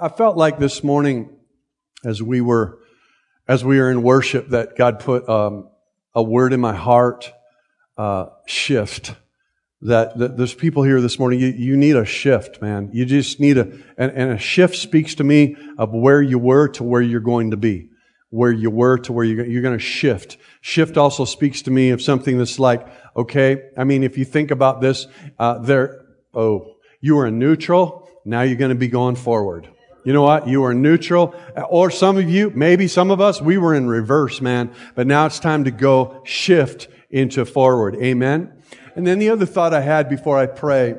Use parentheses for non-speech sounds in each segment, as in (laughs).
I felt like this morning, as we were, as we were in worship, that God put um, a word in my heart, uh, shift. That, that, there's people here this morning, you, you need a shift, man. You just need a, and, and a shift speaks to me of where you were to where you're going to be. Where you were to where you're, you're going to shift. Shift also speaks to me of something that's like, okay, I mean, if you think about this, uh, there, oh, you were in neutral, now you're going to be going forward. You know what? You are neutral. Or some of you, maybe some of us, we were in reverse, man. But now it's time to go shift into forward. Amen. And then the other thought I had before I pray,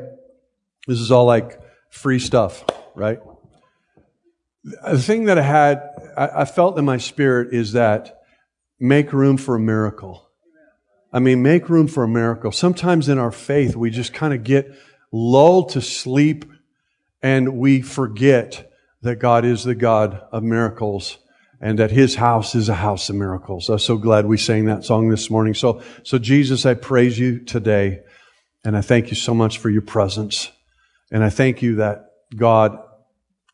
this is all like free stuff, right? The thing that I had, I, felt in my spirit is that make room for a miracle. I mean, make room for a miracle. Sometimes in our faith, we just kind of get lulled to sleep and we forget that God is the God of miracles and that his house is a house of miracles. I'm so glad we sang that song this morning. So, so Jesus, I praise you today and I thank you so much for your presence. And I thank you that God,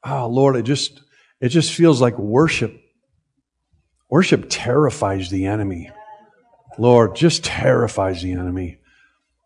oh Lord, it just, it just feels like worship. Worship terrifies the enemy. Lord, just terrifies the enemy.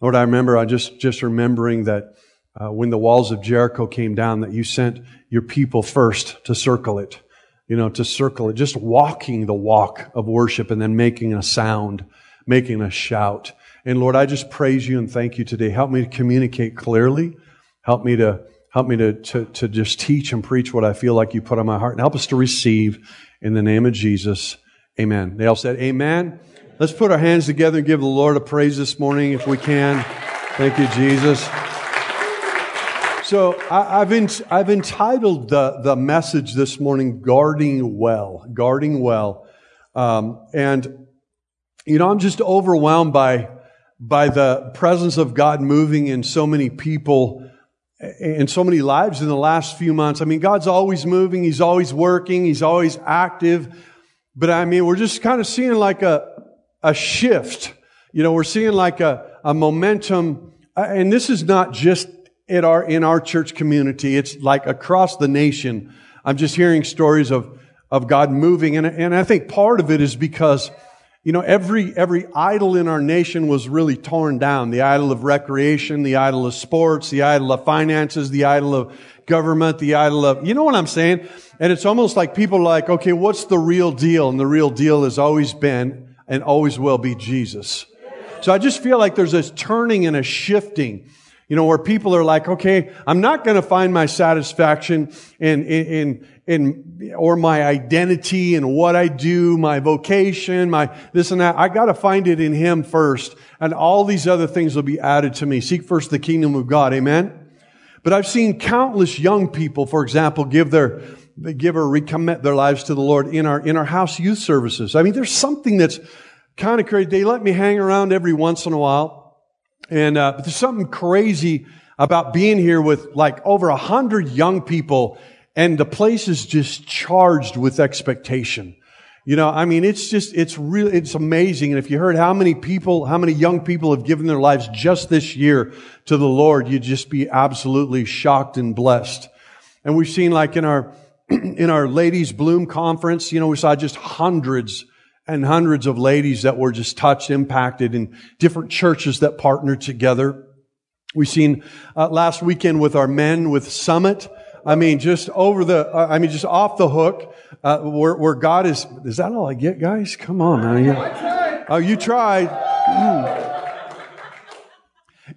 Lord, I remember, I just, just remembering that uh, when the walls of Jericho came down, that you sent your people first to circle it, you know, to circle it, just walking the walk of worship and then making a sound, making a shout. And Lord, I just praise you and thank you today. Help me to communicate clearly. Help me to, help me to, to, to just teach and preach what I feel like you put on my heart and help us to receive in the name of Jesus. Amen. They all said, Amen. Let's put our hands together and give the Lord a praise this morning if we can. Thank you, Jesus. So I, have I've entitled the, the message this morning, Guarding Well. Guarding Well. Um, and, you know, I'm just overwhelmed by, by the presence of God moving in so many people in so many lives in the last few months. I mean, God's always moving. He's always working. He's always active. But I mean, we're just kind of seeing like a, a shift. You know, we're seeing like a, a momentum. And this is not just in our, in our church community. It's like across the nation. I'm just hearing stories of, of God moving. And, and I think part of it is because, you know, every, every idol in our nation was really torn down. The idol of recreation, the idol of sports, the idol of finances, the idol of government, the idol of, you know what I'm saying? And it's almost like people like, okay, what's the real deal? And the real deal has always been and always will be Jesus. So I just feel like there's this turning and a shifting you know, where people are like, okay, I'm not going to find my satisfaction in, in, in, or my identity and what I do, my vocation, my this and that. I got to find it in Him first. And all these other things will be added to me. Seek first the kingdom of God. Amen. But I've seen countless young people, for example, give their, give or recommit their lives to the Lord in our, in our house youth services. I mean, there's something that's kind of crazy. They let me hang around every once in a while. And uh, there's something crazy about being here with like over a hundred young people, and the place is just charged with expectation. You know, I mean, it's just, it's really, it's amazing. And if you heard how many people, how many young people have given their lives just this year to the Lord, you'd just be absolutely shocked and blessed. And we've seen like in our, (clears throat) in our ladies bloom conference, you know, we saw just hundreds and hundreds of ladies that were just touched, impacted in different churches that partnered together. We've seen uh, last weekend with our men with Summit. I mean, just over the, uh, I mean, just off the hook, uh, where, where, God is, is that all I get, guys? Come on, man. Oh, you tried. (clears throat)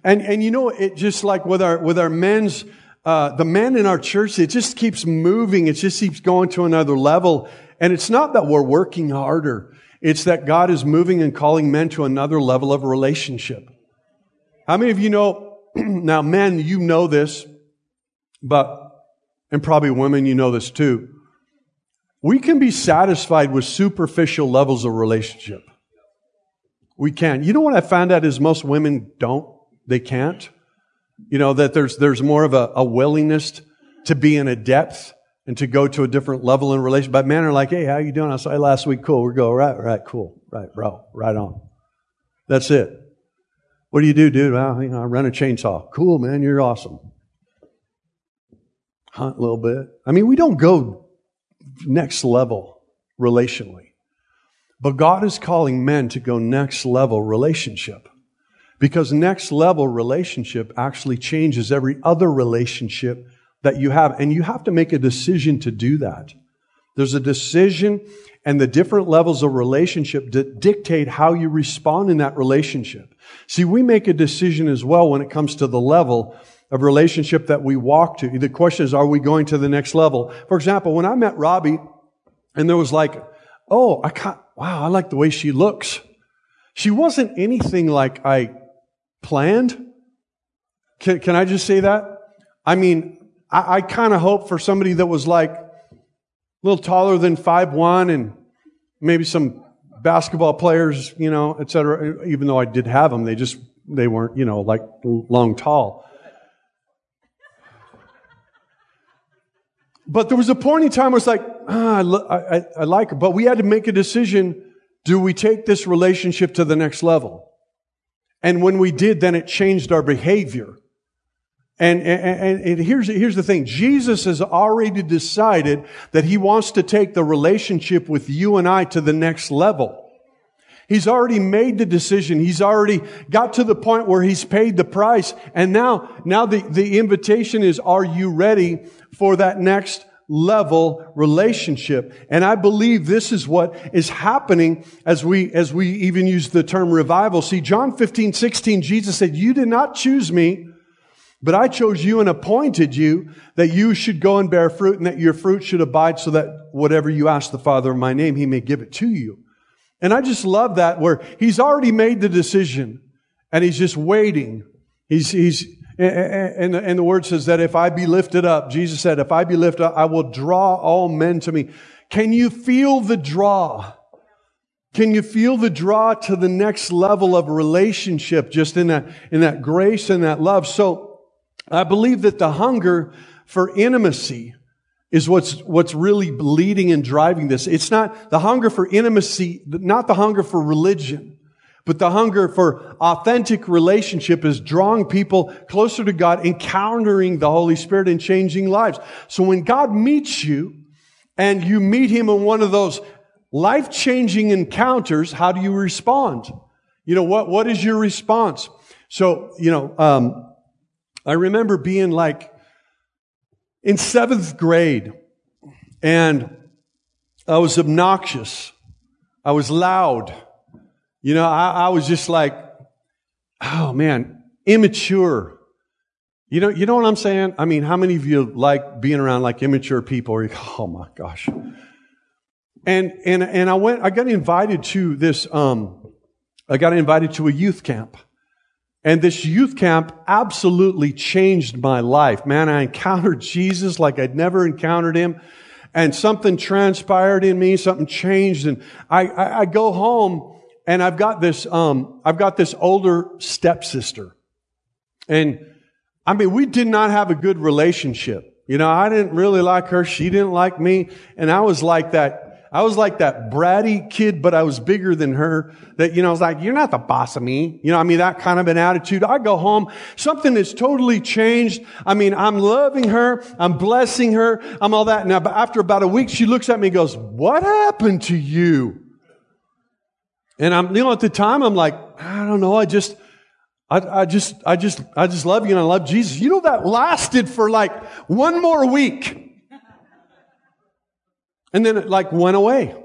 And, and you know, it just like with our, with our men's, uh, the men in our church, it just keeps moving. It just keeps going to another level. And it's not that we're working harder. It's that God is moving and calling men to another level of relationship. How many of you know, (clears throat) now men, you know this, but, and probably women, you know this too. We can be satisfied with superficial levels of relationship. We can. You know what I found out is most women don't. They can't. You know, that there's, there's more of a, a willingness to be in a depth and to go to a different level in relation. But men are like, hey, how you doing? I saw you last week. Cool. We go, right, right, cool. Right, bro. Right on. That's it. What do you do, dude? Well, you know, I run a chainsaw. Cool, man. You're awesome. hunt a little bit. I mean, we don't go next level relationally. But God is calling men to go next level relationship. Because next level relationship actually changes every other relationship that you have. And you have to make a decision to do that. There's a decision and the different levels of relationship that dictate how you respond in that relationship. See, we make a decision as well when it comes to the level of relationship that we walk to. The question is, are we going to the next level? For example, when I met Robbie and there was like, oh, I can't, wow, I like the way she looks. She wasn't anything like I planned. Can, can I just say that? I mean, I, I kind of hope for somebody that was like a little taller than five one and maybe some basketball players, you know, et cetera. Even though I did have them, they just, they weren't, you know, like long, tall. But there was a point in time where it's like, ah, I, I, I like her. But we had to make a decision. Do we take this relationship to the next level? And when we did, then it changed our behavior. And, and, and, here's, here's the thing. Jesus has already decided that he wants to take the relationship with you and I to the next level. He's already made the decision. He's already got to the point where he's paid the price. And now, now the, the invitation is, are you ready for that next level relationship. And I believe this is what is happening as we, as we even use the term revival. See, John 15, 16, Jesus said, you did not choose me, but I chose you and appointed you that you should go and bear fruit and that your fruit should abide so that whatever you ask the Father in my name, he may give it to you. And I just love that where he's already made the decision and he's just waiting. He's, he's, and, and, the word says that if I be lifted up, Jesus said, if I be lifted up, I will draw all men to me. Can you feel the draw? Can you feel the draw to the next level of relationship just in that, in that grace and that love? So I believe that the hunger for intimacy is what's, what's really leading and driving this. It's not the hunger for intimacy, not the hunger for religion. But the hunger for authentic relationship is drawing people closer to God, encountering the Holy Spirit and changing lives. So when God meets you and you meet Him in one of those life-changing encounters, how do you respond? You know, what, what is your response? So, you know, um, I remember being like in seventh grade and I was obnoxious. I was loud. You know, I, I was just like, oh man, immature. You know, you know what I'm saying? I mean, how many of you like being around like immature people? (laughs) Oh my gosh. And, and, and I went, I got invited to this, um, I got invited to a youth camp. And this youth camp absolutely changed my life. Man, I encountered Jesus like I'd never encountered him. And something transpired in me, something changed. And I, I, I go home and I've got this, um, I've got this older stepsister. And I mean, we did not have a good relationship. You know, I didn't really like her. She didn't like me. And I was like that, I was like that bratty kid, but I was bigger than her. That, you know, I was like, you're not the boss of me. You know, I mean, that kind of an attitude. I go home, something has totally changed. I mean, I'm loving her. I'm blessing her. I'm all that. Now, after about a week, she looks at me and goes, what happened to you? And I'm, you know, at the time, I'm like, I don't know. I just, I, I just, I just, I just love you and I love Jesus. You know, that lasted for like one more week. And then it like went away.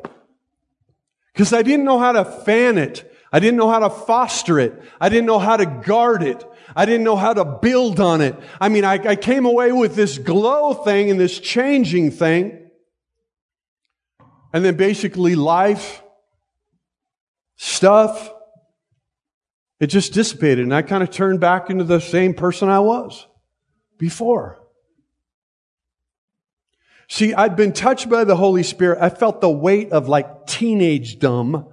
Cause I didn't know how to fan it. I didn't know how to foster it. I didn't know how to guard it. I didn't know how to build on it. I mean, I, I came away with this glow thing and this changing thing. And then basically life stuff, it just dissipated. And I kind of turned back into the same person I was before. See, I'd been touched by the Holy Spirit. I felt the weight of like teenage dumb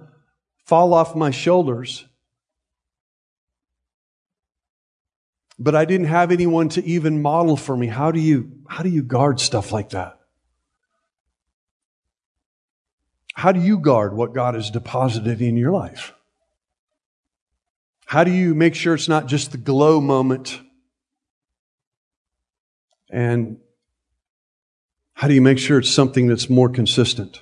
fall off my shoulders. But I didn't have anyone to even model for me. How do you, how do you guard stuff like that? How do you guard what God has deposited in your life? How do you make sure it's not just the glow moment and How do you make sure it's something that's more consistent?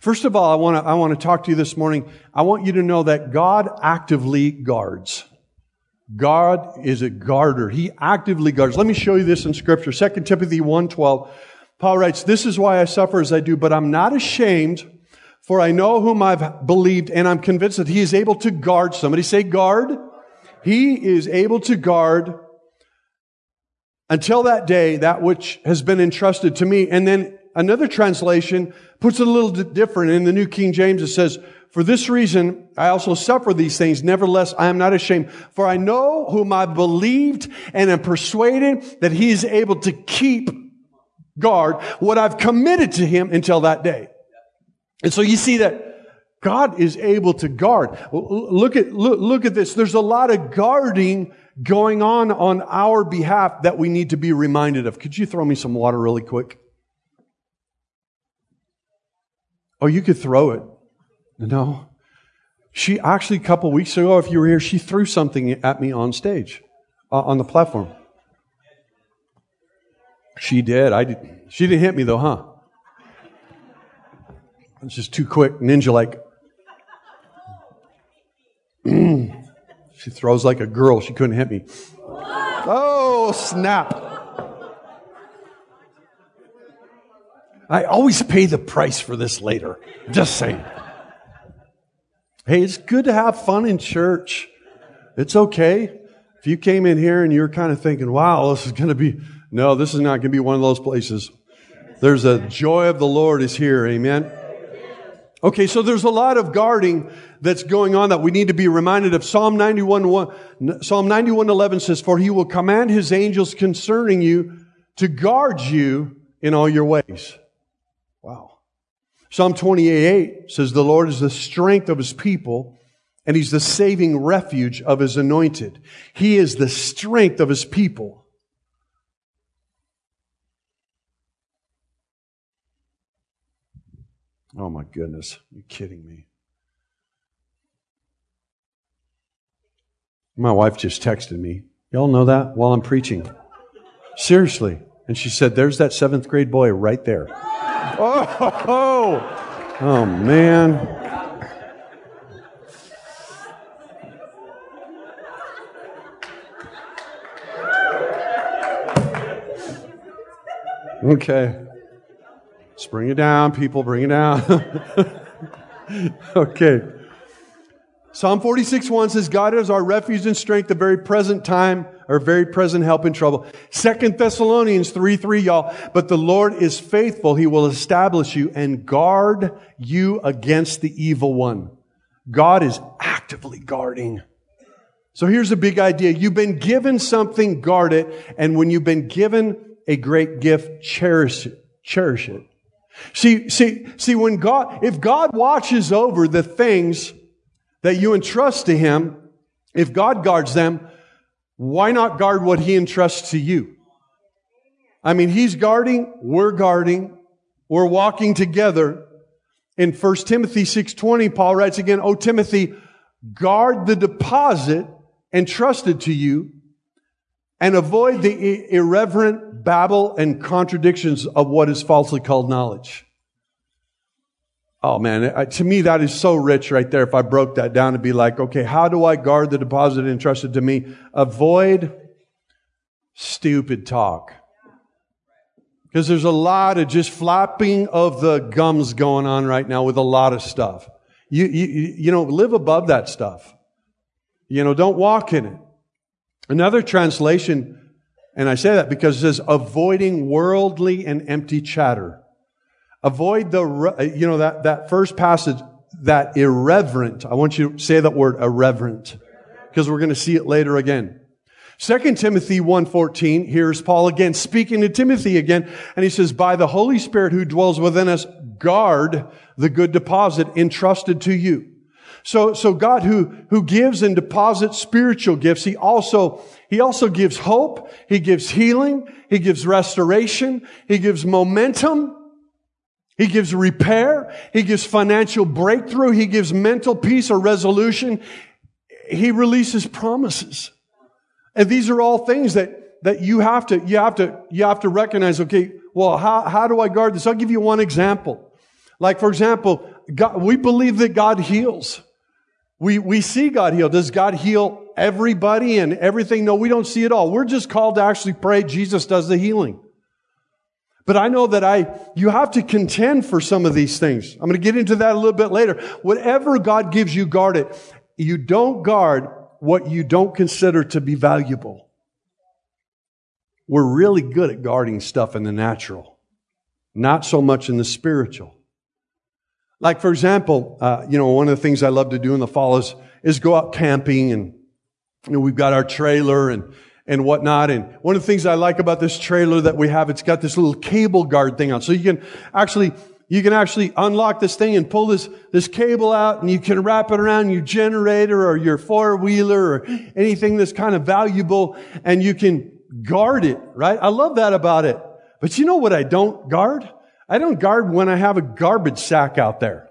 First of all, I want to, I want to talk to you this morning. I want you to know that God actively guards. God is a guarder. He actively guards. Let me show you this in scripture. 2 Timothy 1:12. Paul writes, "This is why I suffer as I do, but I'm not ashamed, for I know whom I've believed, and I'm convinced that he is able to guard." Somebody say guard. He is able to guard until that day that which has been entrusted to me. And then another translation puts it a little different. In the New King James, it says, for this reason, I also suffer these things. Nevertheless, I am not ashamed. For I know whom I believed and am persuaded that he is able to keep guard what I've committed to him until that day. And so you see that God is able to guard. Look at, look, look at this. There's a lot of guarding going on on our behalf that we need to be reminded of. Could you throw me some water really quick? Oh, you could throw it. No. She actually, a couple weeks ago, if you were here, she threw something at me on stage, uh, on the platform. She did. I did. She didn't hit me though, huh? It's just too quick, ninja like. (clears throat) she throws like a girl. She couldn't hit me. Oh, snap. I always pay the price for this later. Just saying. Hey, it's good to have fun in church. It's okay. If you came in here and you're kind of thinking, wow, this is going to be, no, this is not going to be one of those places. There's a joy of the Lord is here. Amen. Okay, so there's a lot of guarding that's going on that we need to be reminded of. Psalm 91, 1, Psalm 91, 11 says, For he will command his angels concerning you to guard you in all your ways. Wow. Psalm 28 8 says, The Lord is the strength of his people, and he's the saving refuge of his anointed. He is the strength of his people. Oh my goodness, You're kidding me? My wife just texted me. Y'all know that while I'm preaching. Seriously. And she said, There's that seventh grade boy right there. (laughs) Oh, oh man. Okay. Let's bring it down, people, bring it down. (laughs) okay. Psalm 46 1 says, God is our refuge and strength, the very present time our very present help in trouble. Second Thessalonians 3 3, y'all. But the Lord is faithful. He will establish you and guard you against the evil one. God is actively guarding. So here's a big idea. You've been given something, guard it. And when you've been given a great gift, cherish it. Cherish it. See, see, see, when God, if God watches over the things that you entrust to Him, if God guards them, why not guard what he entrusts to you? I mean, he's guarding, we're guarding, we're walking together. In 1 Timothy 6:20, Paul writes again, "O Timothy, guard the deposit entrusted to you and avoid the irreverent babble and contradictions of what is falsely called knowledge." Oh man, to me that is so rich right there. If I broke that down and be like, okay, how do I guard the deposit entrusted to me? Avoid stupid talk. Because there's a lot of just flapping of the gums going on right now with a lot of stuff. You, you, you know, live above that stuff. You know, don't walk in it. Another translation, and I say that because it says avoiding worldly and empty chatter. Avoid the, you know, that, that first passage, that irreverent. I want you to say that word irreverent because we're going to see it later again. 2 Timothy 1.14, here's Paul again speaking to Timothy again, and he says, by the Holy Spirit who dwells within us, guard the good deposit entrusted to you. So, so God who, who gives and deposits spiritual gifts, He also, He also gives hope, He gives healing, He gives restoration, He gives momentum, he gives repair. He gives financial breakthrough. He gives mental peace or resolution. He releases promises. And these are all things that, that you have to, you have to, you have to recognize, okay, Well, how, how do I guard this? I'll give you one example. Like, for example, God, we believe that God heals. We, we see God heal. Does God heal everybody and everything? No, we don't see it all. We're just called to actually pray Jesus does the healing. But I know that I, you have to contend for some of these things. I'm going to get into that a little bit later. Whatever God gives you, guard it. You don't guard what you don't consider to be valuable. We're really good at guarding stuff in the natural, not so much in the spiritual. Like, for example, uh, you know, one of the things I love to do in the fall is, is go out camping and, you know, we've got our trailer and, and whatnot. And one of the things I like about this trailer that we have, it's got this little cable guard thing on. So you can actually, you can actually unlock this thing and pull this, this cable out and you can wrap it around your generator or your four wheeler or anything that's kind of valuable and you can guard it, right? I love that about it. But you know what I don't guard? I don't guard when I have a garbage sack out there.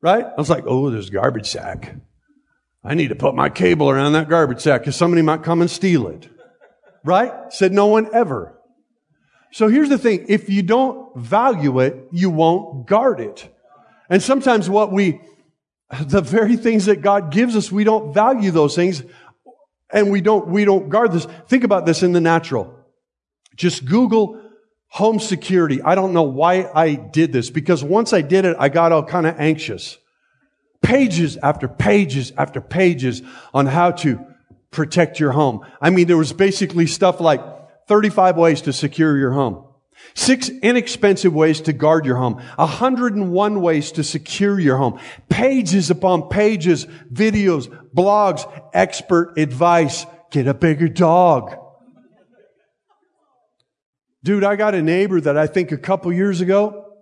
Right? I was like, oh, there's a garbage sack. I need to put my cable around that garbage sack because somebody might come and steal it. Right? Said no one ever. So here's the thing. If you don't value it, you won't guard it. And sometimes what we, the very things that God gives us, we don't value those things and we don't, we don't guard this. Think about this in the natural. Just Google home security. I don't know why I did this because once I did it, I got all kind of anxious pages after pages after pages on how to protect your home. I mean, there was basically stuff like 35 ways to secure your home. Six inexpensive ways to guard your home. 101 ways to secure your home. Pages upon pages, videos, blogs, expert advice. Get a bigger dog. Dude, I got a neighbor that I think a couple years ago,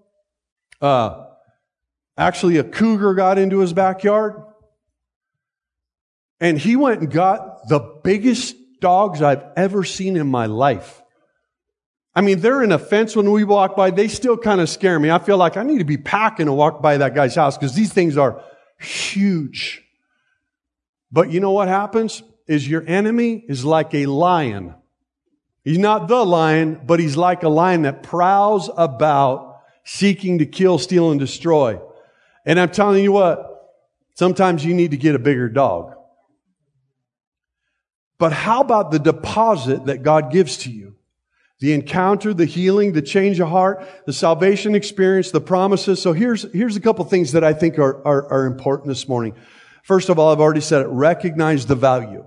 uh, Actually, a cougar got into his backyard. And he went and got the biggest dogs I've ever seen in my life. I mean, they're in a fence when we walk by. They still kind of scare me. I feel like I need to be packing to walk by that guy's house because these things are huge. But you know what happens? Is your enemy is like a lion. He's not the lion, but he's like a lion that prowls about seeking to kill, steal, and destroy. And I'm telling you what, sometimes you need to get a bigger dog. But how about the deposit that God gives to you? The encounter, the healing, the change of heart, the salvation experience, the promises. So here's, here's a couple things that I think are, are, are important this morning. First of all, I've already said it. Recognize the value.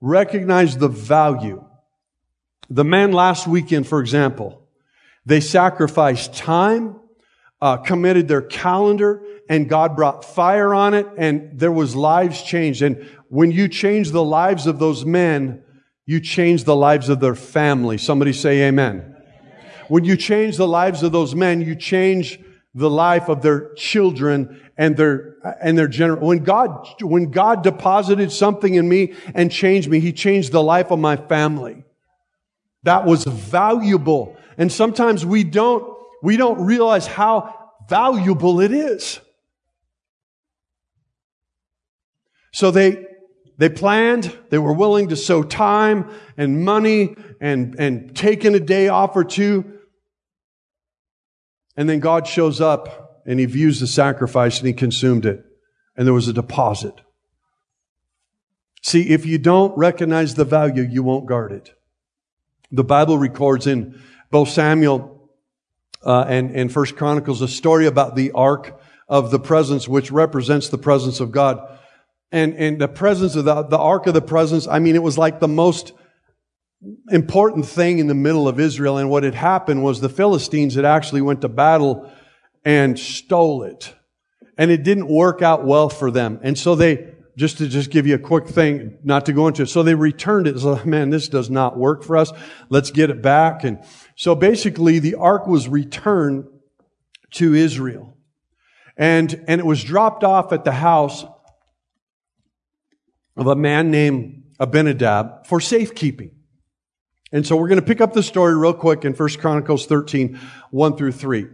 Recognize the value. The men last weekend, for example, they sacrificed time, uh, committed their calendar and God brought fire on it and there was lives changed. And when you change the lives of those men, you change the lives of their family. Somebody say amen. When you change the lives of those men, you change the life of their children and their and their general when God when God deposited something in me and changed me, he changed the life of my family. That was valuable. And sometimes we don't we don't realize how valuable it is. So they, they planned, they were willing to sow time and money and, and taking a day off or two. And then God shows up and he views the sacrifice and he consumed it. And there was a deposit. See, if you don't recognize the value, you won't guard it. The Bible records in both Samuel uh, and, and First Chronicles a story about the ark of the presence, which represents the presence of God. And, and the presence of the, the ark of the presence, I mean, it was like the most important thing in the middle of Israel. And what had happened was the Philistines had actually went to battle and stole it. And it didn't work out well for them. And so they, just to just give you a quick thing, not to go into it. So they returned it. So, man, this does not work for us. Let's get it back. And so basically the ark was returned to Israel. And, and it was dropped off at the house of a man named Abinadab for safekeeping. And so we're going to pick up the story real quick in 1 Chronicles 13, 1 through 3.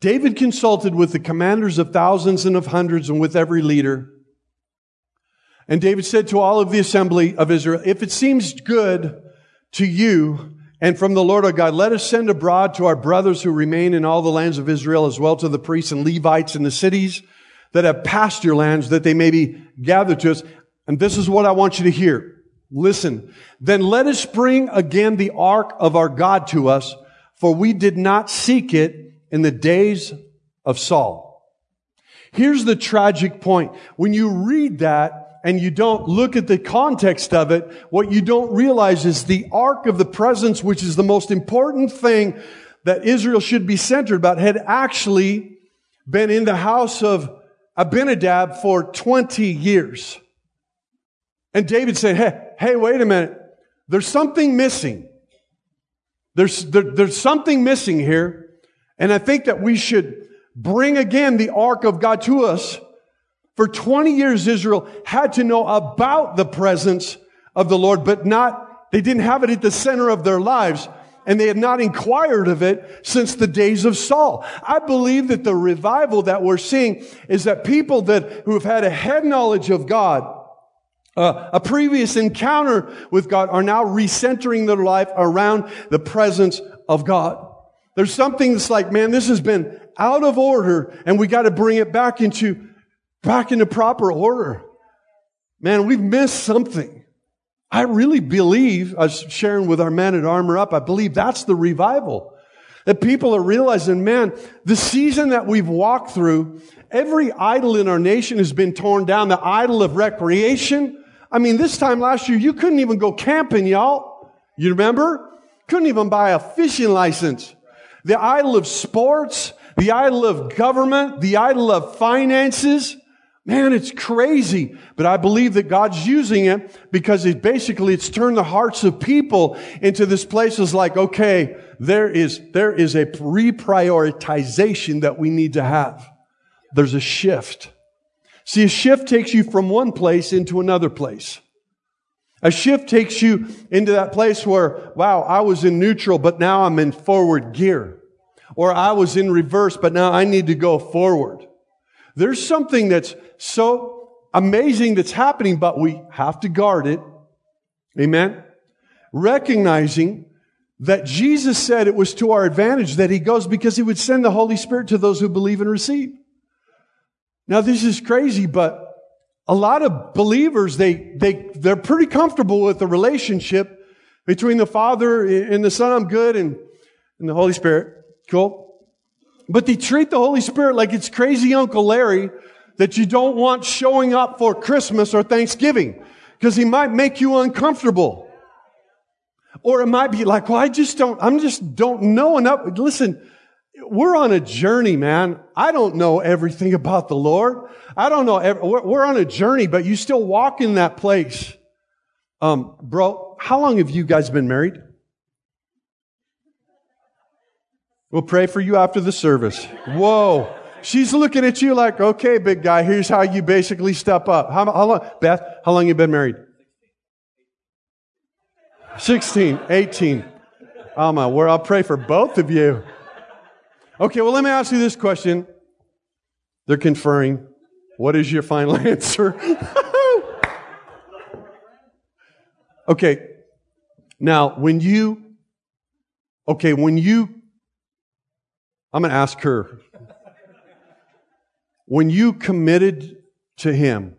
David consulted with the commanders of thousands and of hundreds and with every leader. And David said to all of the assembly of Israel, if it seems good to you, and from the Lord our God, let us send abroad to our brothers who remain in all the lands of Israel, as well to the priests and Levites in the cities that have pasture lands, that they may be gathered to us. And this is what I want you to hear. Listen. Then let us bring again the ark of our God to us, for we did not seek it in the days of Saul. Here's the tragic point. When you read that and you don't look at the context of it, what you don't realize is the ark of the presence, which is the most important thing that Israel should be centered about, had actually been in the house of Abinadab for 20 years. And David said, Hey, hey, wait a minute. There's something missing. There's, there, there's something missing here. And I think that we should bring again the ark of God to us. For 20 years, Israel had to know about the presence of the Lord, but not, they didn't have it at the center of their lives. And they had not inquired of it since the days of Saul. I believe that the revival that we're seeing is that people that, who have had a head knowledge of God, uh, a previous encounter with God are now recentering their life around the presence of God. There's something that's like, man, this has been out of order and we got to bring it back into, back into proper order. Man, we've missed something. I really believe, I was sharing with our man at Armor Up, I believe that's the revival. That people are realizing, man, the season that we've walked through, every idol in our nation has been torn down. The idol of recreation. I mean, this time last year, you couldn't even go camping, y'all. You remember? Couldn't even buy a fishing license. The idol of sports, the idol of government, the idol of finances. Man, it's crazy. But I believe that God's using it because it basically it's turned the hearts of people into this place is like, okay, there is, there is a reprioritization that we need to have. There's a shift. See, a shift takes you from one place into another place. A shift takes you into that place where, wow, I was in neutral, but now I'm in forward gear or I was in reverse, but now I need to go forward. There's something that's so amazing that's happening, but we have to guard it. Amen. Recognizing that Jesus said it was to our advantage that he goes because he would send the Holy Spirit to those who believe and receive. Now this is crazy, but a lot of believers, they, they, they're pretty comfortable with the relationship between the Father and the Son, I'm good, and, and the Holy Spirit. Cool. But they treat the Holy Spirit like it's crazy Uncle Larry that you don't want showing up for Christmas or Thanksgiving because he might make you uncomfortable. Or it might be like, well, I just don't, I'm just don't know enough. Listen, we're on a journey, man. I don't know everything about the Lord. I don't know. Every, we're on a journey, but you still walk in that place. Um, bro, how long have you guys been married? We'll pray for you after the service. Whoa. She's looking at you like, okay, big guy, here's how you basically step up. How, how long, Beth, how long you been married? 16, 18. Oh my word, I'll pray for both of you. Okay, well, let me ask you this question. They're conferring. What is your final (laughs) answer? (laughs) okay, now, when you, okay, when you I'm going to ask her. When you committed to Him,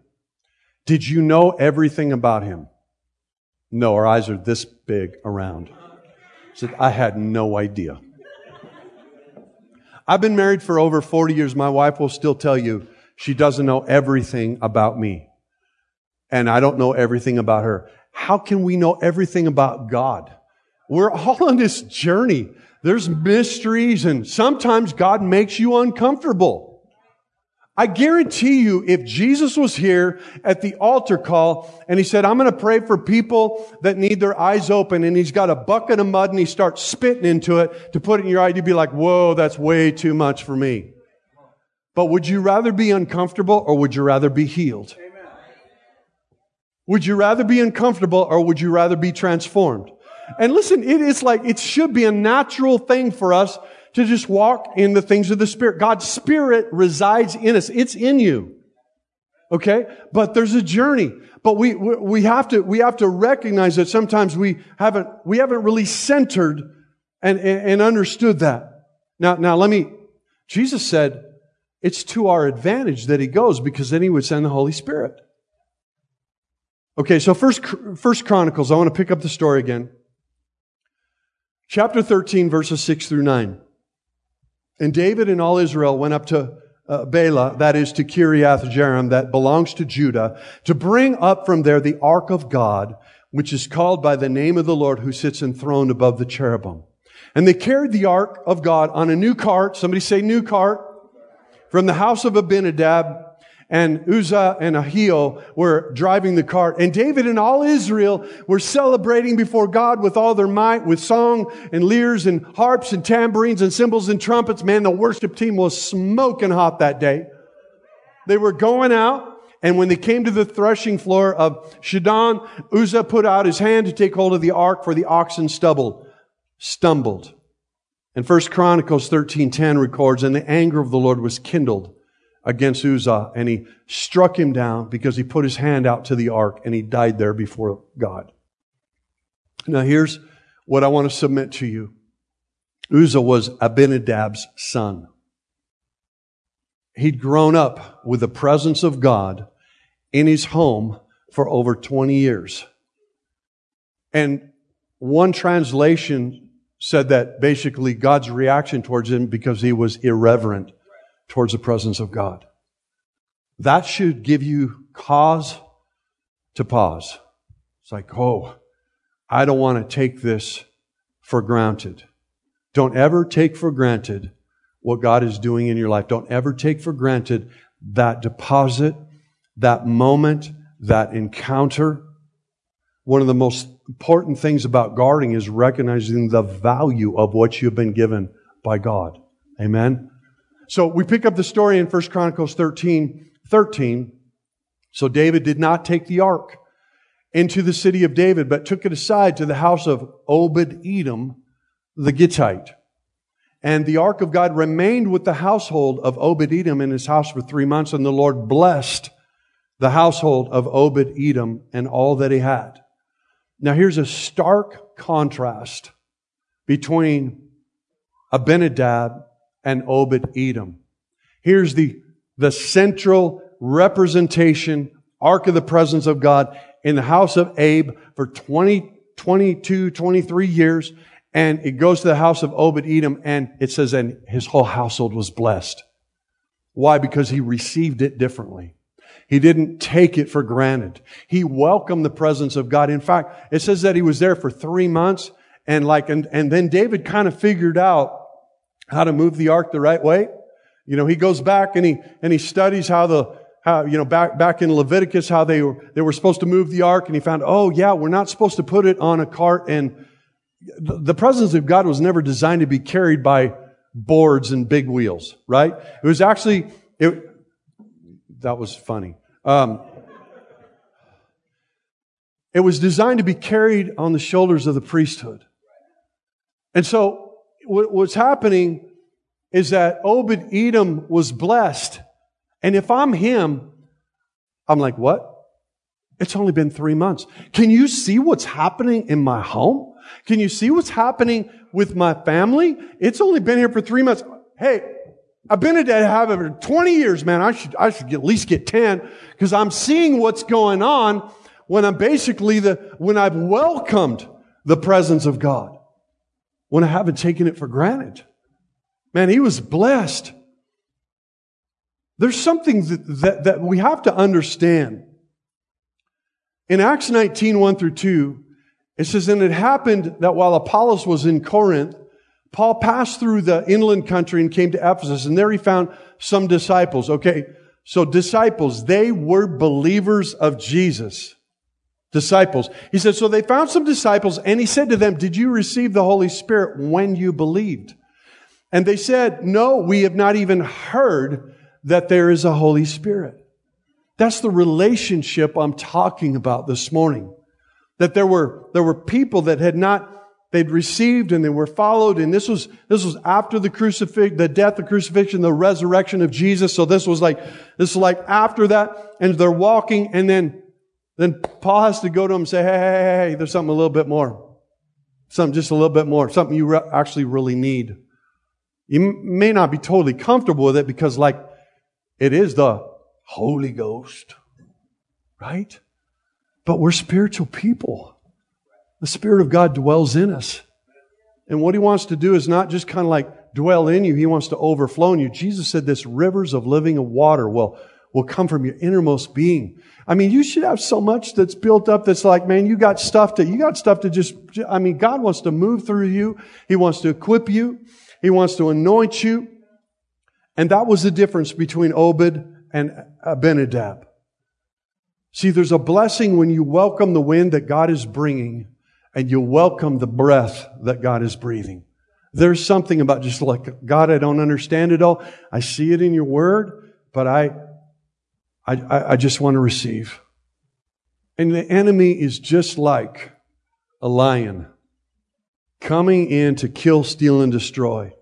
did you know everything about Him? No, our eyes are this big around. Said, I had no idea. I've been married for over 40 years. My wife will still tell you she doesn't know everything about me. And I don't know everything about her. How can we know everything about God? We're all on this journey. There's mysteries and sometimes God makes you uncomfortable. I guarantee you, if Jesus was here at the altar call and he said, I'm going to pray for people that need their eyes open and he's got a bucket of mud and he starts spitting into it to put it in your eye, you'd be like, whoa, that's way too much for me. But would you rather be uncomfortable or would you rather be healed? Would you rather be uncomfortable or would you rather be transformed? And listen, it is like, it should be a natural thing for us to just walk in the things of the Spirit. God's Spirit resides in us. It's in you. Okay? But there's a journey. But we, we have to, we have to recognize that sometimes we haven't, we haven't really centered and, and understood that. Now, now let me, Jesus said, it's to our advantage that he goes because then he would send the Holy Spirit. Okay, so first, first Chronicles, I want to pick up the story again. Chapter 13, verses 6 through 9. And David and all Israel went up to uh, Baalah, that is to Kiriath Jearim, that belongs to Judah, to bring up from there the ark of God, which is called by the name of the Lord who sits enthroned above the cherubim. And they carried the ark of God on a new cart. Somebody say new cart. From the house of Abinadab and Uzzah and Ahio were driving the cart. And David and all Israel were celebrating before God with all their might, with song and lyres and harps and tambourines and cymbals and trumpets. Man, the worship team was smoking hot that day. They were going out. And when they came to the threshing floor of Chidon, Uzzah put out his hand to take hold of the ark for the oxen stumbled. stumbled. And First Chronicles 13:10 records, and the anger of the Lord was kindled against Uzzah, and he struck him down because he put his hand out to the ark and he died there before God. Now, here's what I want to submit to you Uzzah was Abinadab's son. He'd grown up with the presence of God in his home for over 20 years. And one translation said that basically God's reaction towards him because he was irreverent towards the presence of God. That should give you cause to pause. It's like, oh, I don't want to take this for granted. Don't ever take for granted what God is doing in your life. Don't ever take for granted that deposit, that moment, that encounter. One of the most important things about guarding is recognizing the value of what you've been given by God. Amen. So we pick up the story in 1 Chronicles 13, 13. So David did not take the ark into the city of David, but took it aside to the house of Obed Edom, the Gittite. And the ark of God remained with the household of Obed Edom in his house for three months, and the Lord blessed the household of Obed Edom and all that he had. Now here's a stark contrast between Abinadab and Obed Edom. Here's the, the central representation, ark of the presence of God in the house of Abe for 20, 22, 23 years. And it goes to the house of Obed Edom and it says, and his whole household was blessed. Why? Because he received it differently. He didn't take it for granted. He welcomed the presence of God. In fact, it says that he was there for three months and like, and, and then David kind of figured out how to move the ark the right way. You know, he goes back and he, and he studies how the, how, you know, back, back in Leviticus, how they were, they were supposed to move the ark and he found, oh yeah, we're not supposed to put it on a cart and the presence of God was never designed to be carried by boards and big wheels, right? It was actually, it, that was funny. Um, it was designed to be carried on the shoulders of the priesthood. And so what's happening is that Obed Edom was blessed. And if I'm him, I'm like, what? It's only been three months. Can you see what's happening in my home? Can you see what's happening with my family? It's only been here for three months. Hey, Abinadab have over 20 years, man. I should, I should at least get 10 because I'm seeing what's going on when I'm basically the, when I've welcomed the presence of God when I haven't taken it for granted. Man, he was blessed. There's something that, that, that we have to understand. In Acts 19, 1 through 2, it says, And it happened that while Apollos was in Corinth, Paul passed through the inland country and came to Ephesus, and there he found some disciples. Okay, so disciples, they were believers of Jesus disciples. He said, so they found some disciples and he said to them, did you receive the Holy Spirit when you believed? And they said, no, we have not even heard that there is a Holy Spirit. That's the relationship I'm talking about this morning. That there were, there were people that had not they'd received and they were followed. And this was, this was after the crucifix, the death, the crucifixion, the resurrection of Jesus. So this was like, this is like after that. And they're walking and then, then Paul has to go to them and say, hey, hey, hey, hey, there's something a little bit more. Something just a little bit more. Something you re- actually really need. You may not be totally comfortable with it because like it is the Holy Ghost, right? But we're spiritual people. The Spirit of God dwells in us. And what He wants to do is not just kind of like dwell in you, He wants to overflow in you. Jesus said this rivers of living water will, will come from your innermost being. I mean, you should have so much that's built up that's like, man, you got stuff to, you got stuff to just, I mean, God wants to move through you. He wants to equip you. He wants to anoint you. And that was the difference between Obed and Abinadab. See, there's a blessing when you welcome the wind that God is bringing and you welcome the breath that God is breathing. There's something about just like, God, I don't understand it all. I see it in your word, but I, I, I just want to receive. And the enemy is just like a lion coming in to kill, steal, and destroy.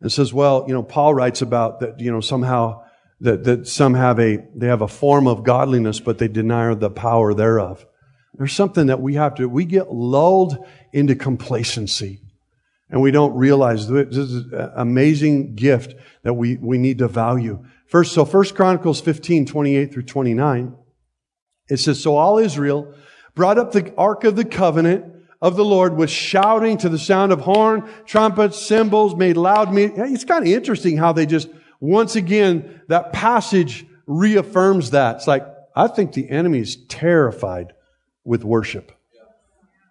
And says, well, you know, Paul writes about that, you know, somehow that, that some have a, they have a form of godliness, but they deny the power thereof. There's something that we have to, we get lulled into complacency and we don't realize this is an amazing gift that we, we need to value. First, so First Chronicles 15, 28 through 29, it says, So all Israel brought up the Ark of the Covenant of the Lord with shouting to the sound of horn, trumpets, cymbals, made loud music. It's kind of interesting how they just, once again, that passage reaffirms that. It's like, I think the enemy is terrified with worship.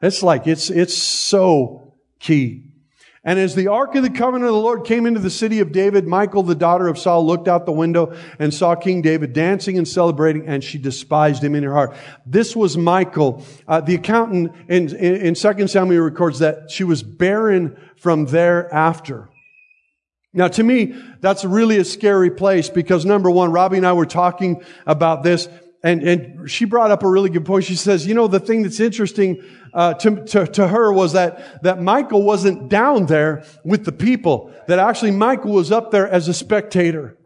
It's like, it's, it's so key. And as the ark of the covenant of the Lord came into the city of David, Michal, the daughter of Saul, looked out the window and saw King David dancing and celebrating, and she despised him in her heart. This was Michal. Uh, the accountant in, in, in 2 Samuel records that she was barren from thereafter. Now, to me, that's really a scary place because number one, Robbie and I were talking about this, and, and she brought up a really good point. She says, you know, the thing that's interesting uh, to, to, to her was that, that Michal wasn't down there with the people, that actually Michal was up there as a spectator.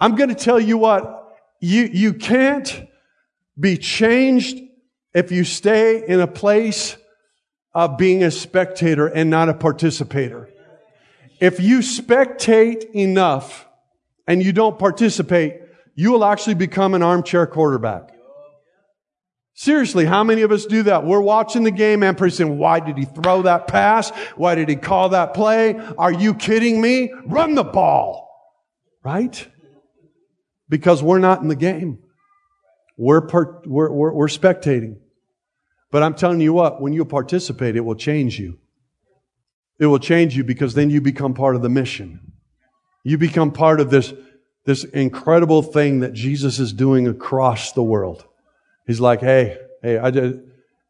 I'm going to tell you what, you, you can't be changed if you stay in a place of being a spectator and not a participator. If you spectate enough and you don't participate, you will actually become an armchair quarterback. Seriously, how many of us do that? We're watching the game and saying, why did he throw that pass? Why did he call that play? Are you kidding me? Run the ball. Right? Because we're not in the game. We're, per, we're, we're, we're spectating. But I'm telling you what, when you participate, it will change you. It will change you because then you become part of the mission. You become part of this, this incredible thing that Jesus is doing across the world. He's like, hey, hey, I just,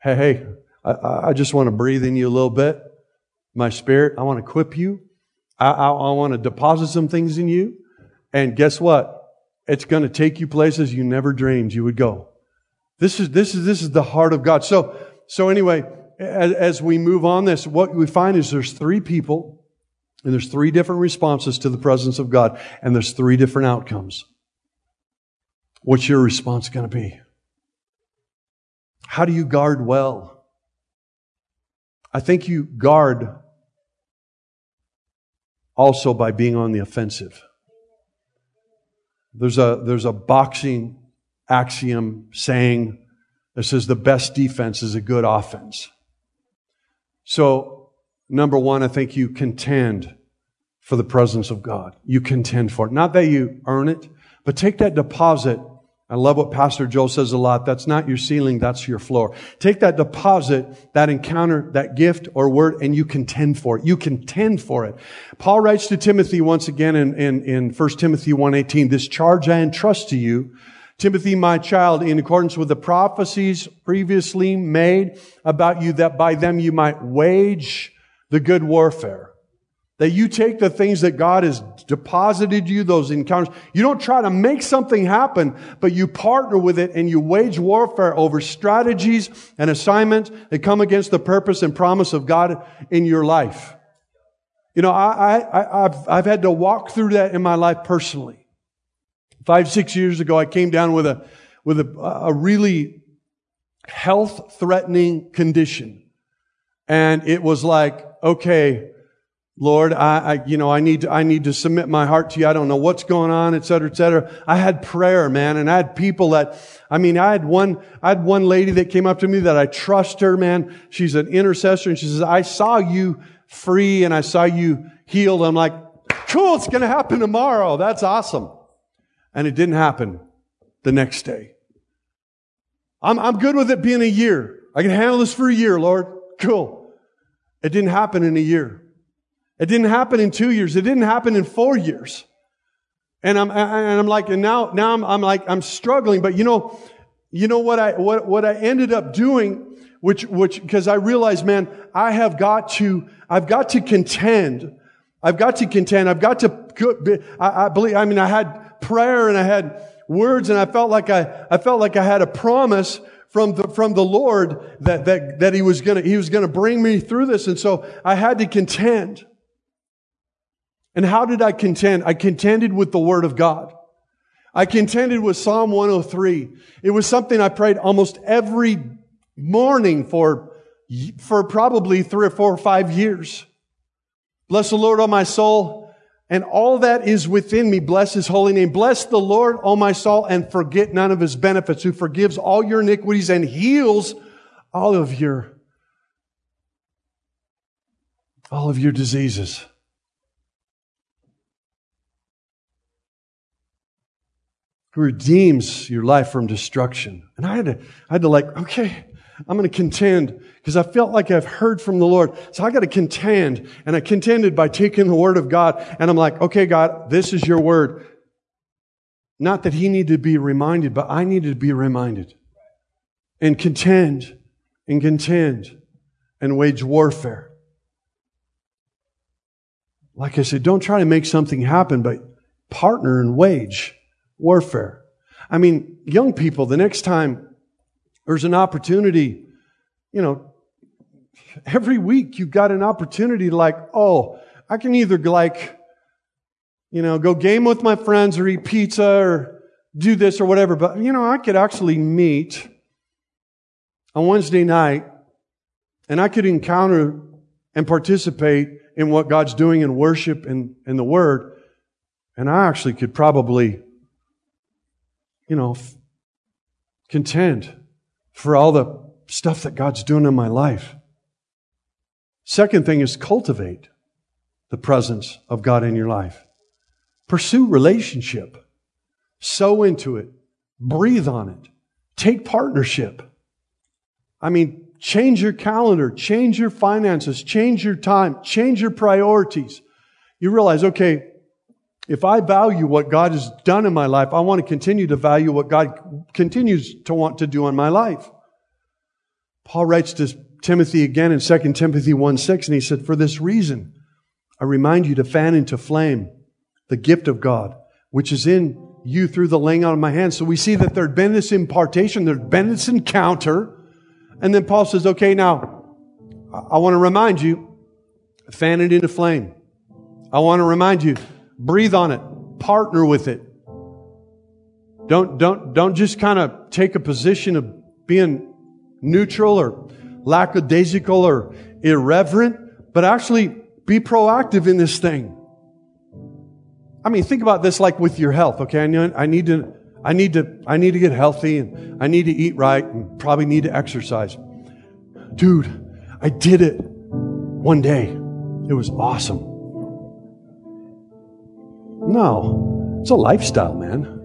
hey, hey, I, I just want to breathe in you a little bit. My spirit, I want to equip you. I, I, I want to deposit some things in you. And guess what? It's going to take you places you never dreamed you would go. This is, this is, this is the heart of God. So, so anyway, as, as we move on this, what we find is there's three people and there's three different responses to the presence of God and there's three different outcomes. What's your response going to be? How do you guard well? I think you guard also by being on the offensive. There's a, there's a boxing axiom saying that says the best defense is a good offense. So, number one, I think you contend for the presence of God. You contend for it. Not that you earn it, but take that deposit I love what Pastor Joe says a lot. That's not your ceiling, that's your floor. Take that deposit, that encounter, that gift or word, and you contend for it. You contend for it. Paul writes to Timothy once again in, in, in 1 Timothy 1.18, this charge I entrust to you, Timothy, my child, in accordance with the prophecies previously made about you, that by them you might wage the good warfare. That you take the things that God has deposited you, those encounters. You don't try to make something happen, but you partner with it and you wage warfare over strategies and assignments that come against the purpose and promise of God in your life. You know, I, I, I've, I've had to walk through that in my life personally. Five, six years ago, I came down with a, with a, a really health threatening condition. And it was like, okay, Lord, I, I, you know, I need to, I need to submit my heart to you. I don't know what's going on, et cetera, et cetera. I had prayer, man, and I had people that, I mean, I had one, I had one lady that came up to me that I trust her, man. She's an intercessor and she says, I saw you free and I saw you healed. I'm like, cool, it's going to happen tomorrow. That's awesome. And it didn't happen the next day. I'm, I'm good with it being a year. I can handle this for a year, Lord. Cool. It didn't happen in a year. It didn't happen in two years. It didn't happen in four years. And I'm, and I'm like, and now, now I'm, I'm like, I'm struggling. But you know, you know what I, what, what I ended up doing, which, which, because I realized, man, I have got to, I've got to contend. I've got to contend. I've got to, I, I believe, I mean, I had prayer and I had words and I felt like I, I felt like I had a promise from the, from the Lord that, that, that he was gonna, he was gonna bring me through this. And so I had to contend. And how did I contend? I contended with the Word of God. I contended with Psalm 103. It was something I prayed almost every morning for, for probably three or four or five years. Bless the Lord, O my soul, and all that is within me. Bless His holy name. Bless the Lord, O my soul, and forget none of His benefits, who forgives all your iniquities and heals all of your, all of your diseases. Who redeems your life from destruction. And I had to, I had to like, okay, I'm going to contend because I felt like I've heard from the Lord. So I got to contend. And I contended by taking the word of God. And I'm like, okay, God, this is your word. Not that he needed to be reminded, but I needed to be reminded. And contend and contend and wage warfare. Like I said, don't try to make something happen, but partner and wage warfare. I mean, young people, the next time there's an opportunity, you know, every week you've got an opportunity like, oh, I can either like, you know, go game with my friends or eat pizza or do this or whatever. But, you know, I could actually meet on Wednesday night and I could encounter and participate in what God's doing in worship and, and the Word. And I actually could probably you know, content for all the stuff that God's doing in my life. Second thing is cultivate the presence of God in your life. Pursue relationship. Sow into it. Breathe on it. Take partnership. I mean, change your calendar, change your finances, change your time, change your priorities. You realize, okay, if I value what God has done in my life, I want to continue to value what God continues to want to do in my life. Paul writes to Timothy again in 2 Timothy 1 6, and he said, For this reason, I remind you to fan into flame the gift of God, which is in you through the laying on of my hands. So we see that there'd been this impartation, there'd been this encounter. And then Paul says, okay, now, I want to remind you, fan it into flame. I want to remind you, Breathe on it. Partner with it. Don't, don't, don't just kind of take a position of being neutral or lackadaisical or irreverent, but actually be proactive in this thing. I mean, think about this like with your health, okay? I, need to, I need to, I need to get healthy and I need to eat right and probably need to exercise. Dude, I did it one day. It was awesome. No, it's a lifestyle, man.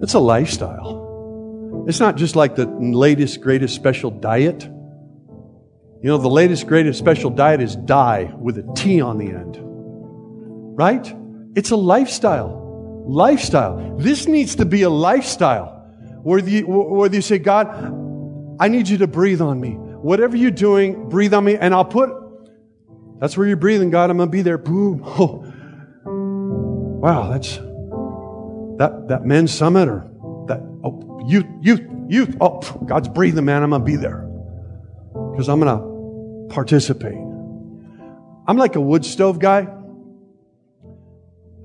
It's a lifestyle. It's not just like the latest, greatest special diet. You know, the latest, greatest special diet is die with a T on the end. Right? It's a lifestyle. Lifestyle. This needs to be a lifestyle where you, you say, God, I need you to breathe on me. Whatever you're doing, breathe on me, and I'll put That's where you're breathing, God. I'm going to be there. Boom. (laughs) Oh. Wow, that's that, that men's summit or that oh, youth, youth, youth. Oh, God's breathing, man. I'm to be there because I'm to participate. I'm like a wood stove guy.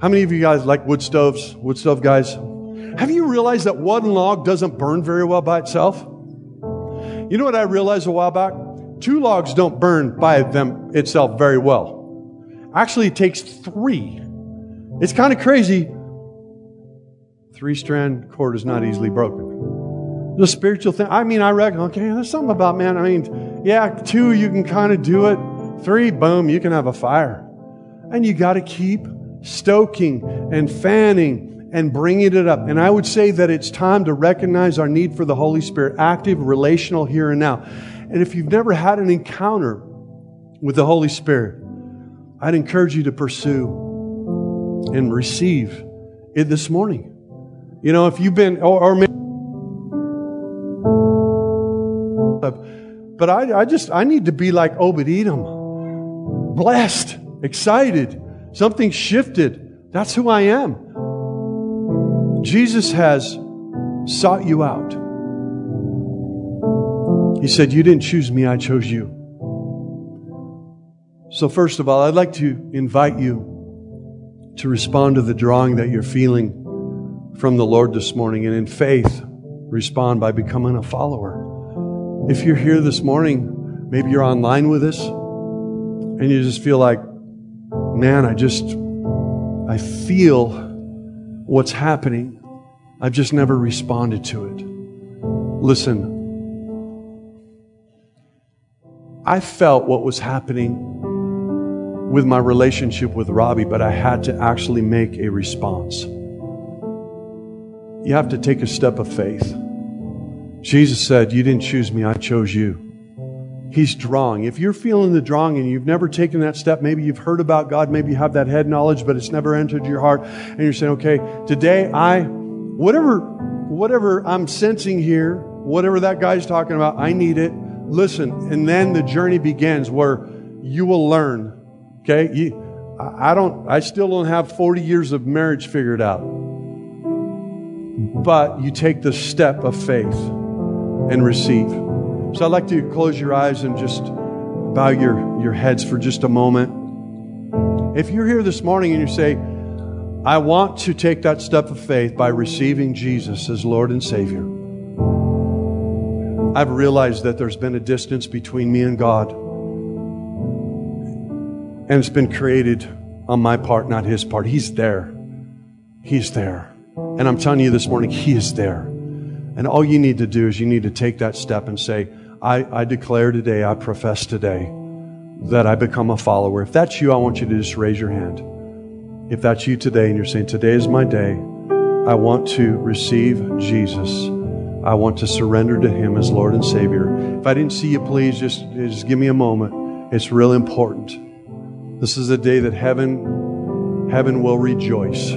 How many of you guys like wood stoves? Wood stove guys? Have you realized that one log doesn't burn very well by itself? You know what I realized a while back? Two logs don't burn by them itself very well. Actually, it takes three. It's kind of crazy. Three strand cord is not easily broken. The spiritual thing, I mean, I reckon, okay, there's something about man. I mean, yeah, two, you can kind of do it. Three, boom, you can have a fire. And you got to keep stoking and fanning and bringing it up. And I would say that it's time to recognize our need for the Holy Spirit, active, relational, here and now. And if you've never had an encounter with the Holy Spirit, I'd encourage you to pursue and receive it this morning. You know, if you've been, or, or maybe, but I, I just, I need to be like Obed Edom blessed, excited. Something shifted. That's who I am. Jesus has sought you out. He said, You didn't choose me, I chose you. So, first of all, I'd like to invite you to respond to the drawing that you're feeling from the Lord this morning, and in faith, respond by becoming a follower. If you're here this morning, maybe you're online with us, and you just feel like, man, I just, I feel what's happening. I've just never responded to it. Listen, I felt what was happening with my relationship with Robbie, but I had to actually make a response. You have to take a step of faith. Jesus said, You didn't choose me, I chose you. He's drawing. If you're feeling the drawing and you've never taken that step, maybe you've heard about God, maybe you have that head knowledge, but it's never entered your heart, and you're saying, okay, today I, whatever, whatever I'm sensing here, whatever that guy's talking about, I need it. Listen, and then the journey begins where you will learn. Okay? You, I don't, I still don't have 40 years of marriage figured out. But you take the step of faith and receive. So I'd like to close your eyes and just bow your, your heads for just a moment. If you're here this morning and you say, I want to take that step of faith by receiving Jesus as Lord and Savior, I've realized that there's been a distance between me and God. And it's been created on my part, not His part. He's there. He's there. And I'm telling you this morning, He is there. And all you need to do is you need to take that step and say, I, I declare today, I profess today that I become a follower. If that's you, I want you to just raise your hand. If that's you today and you're saying, Today is my day, I want to receive Jesus. I want to surrender to Him as Lord and Savior. If I didn't see you, please just, just give me a moment. It's real important. This is a day that heaven, heaven will rejoice.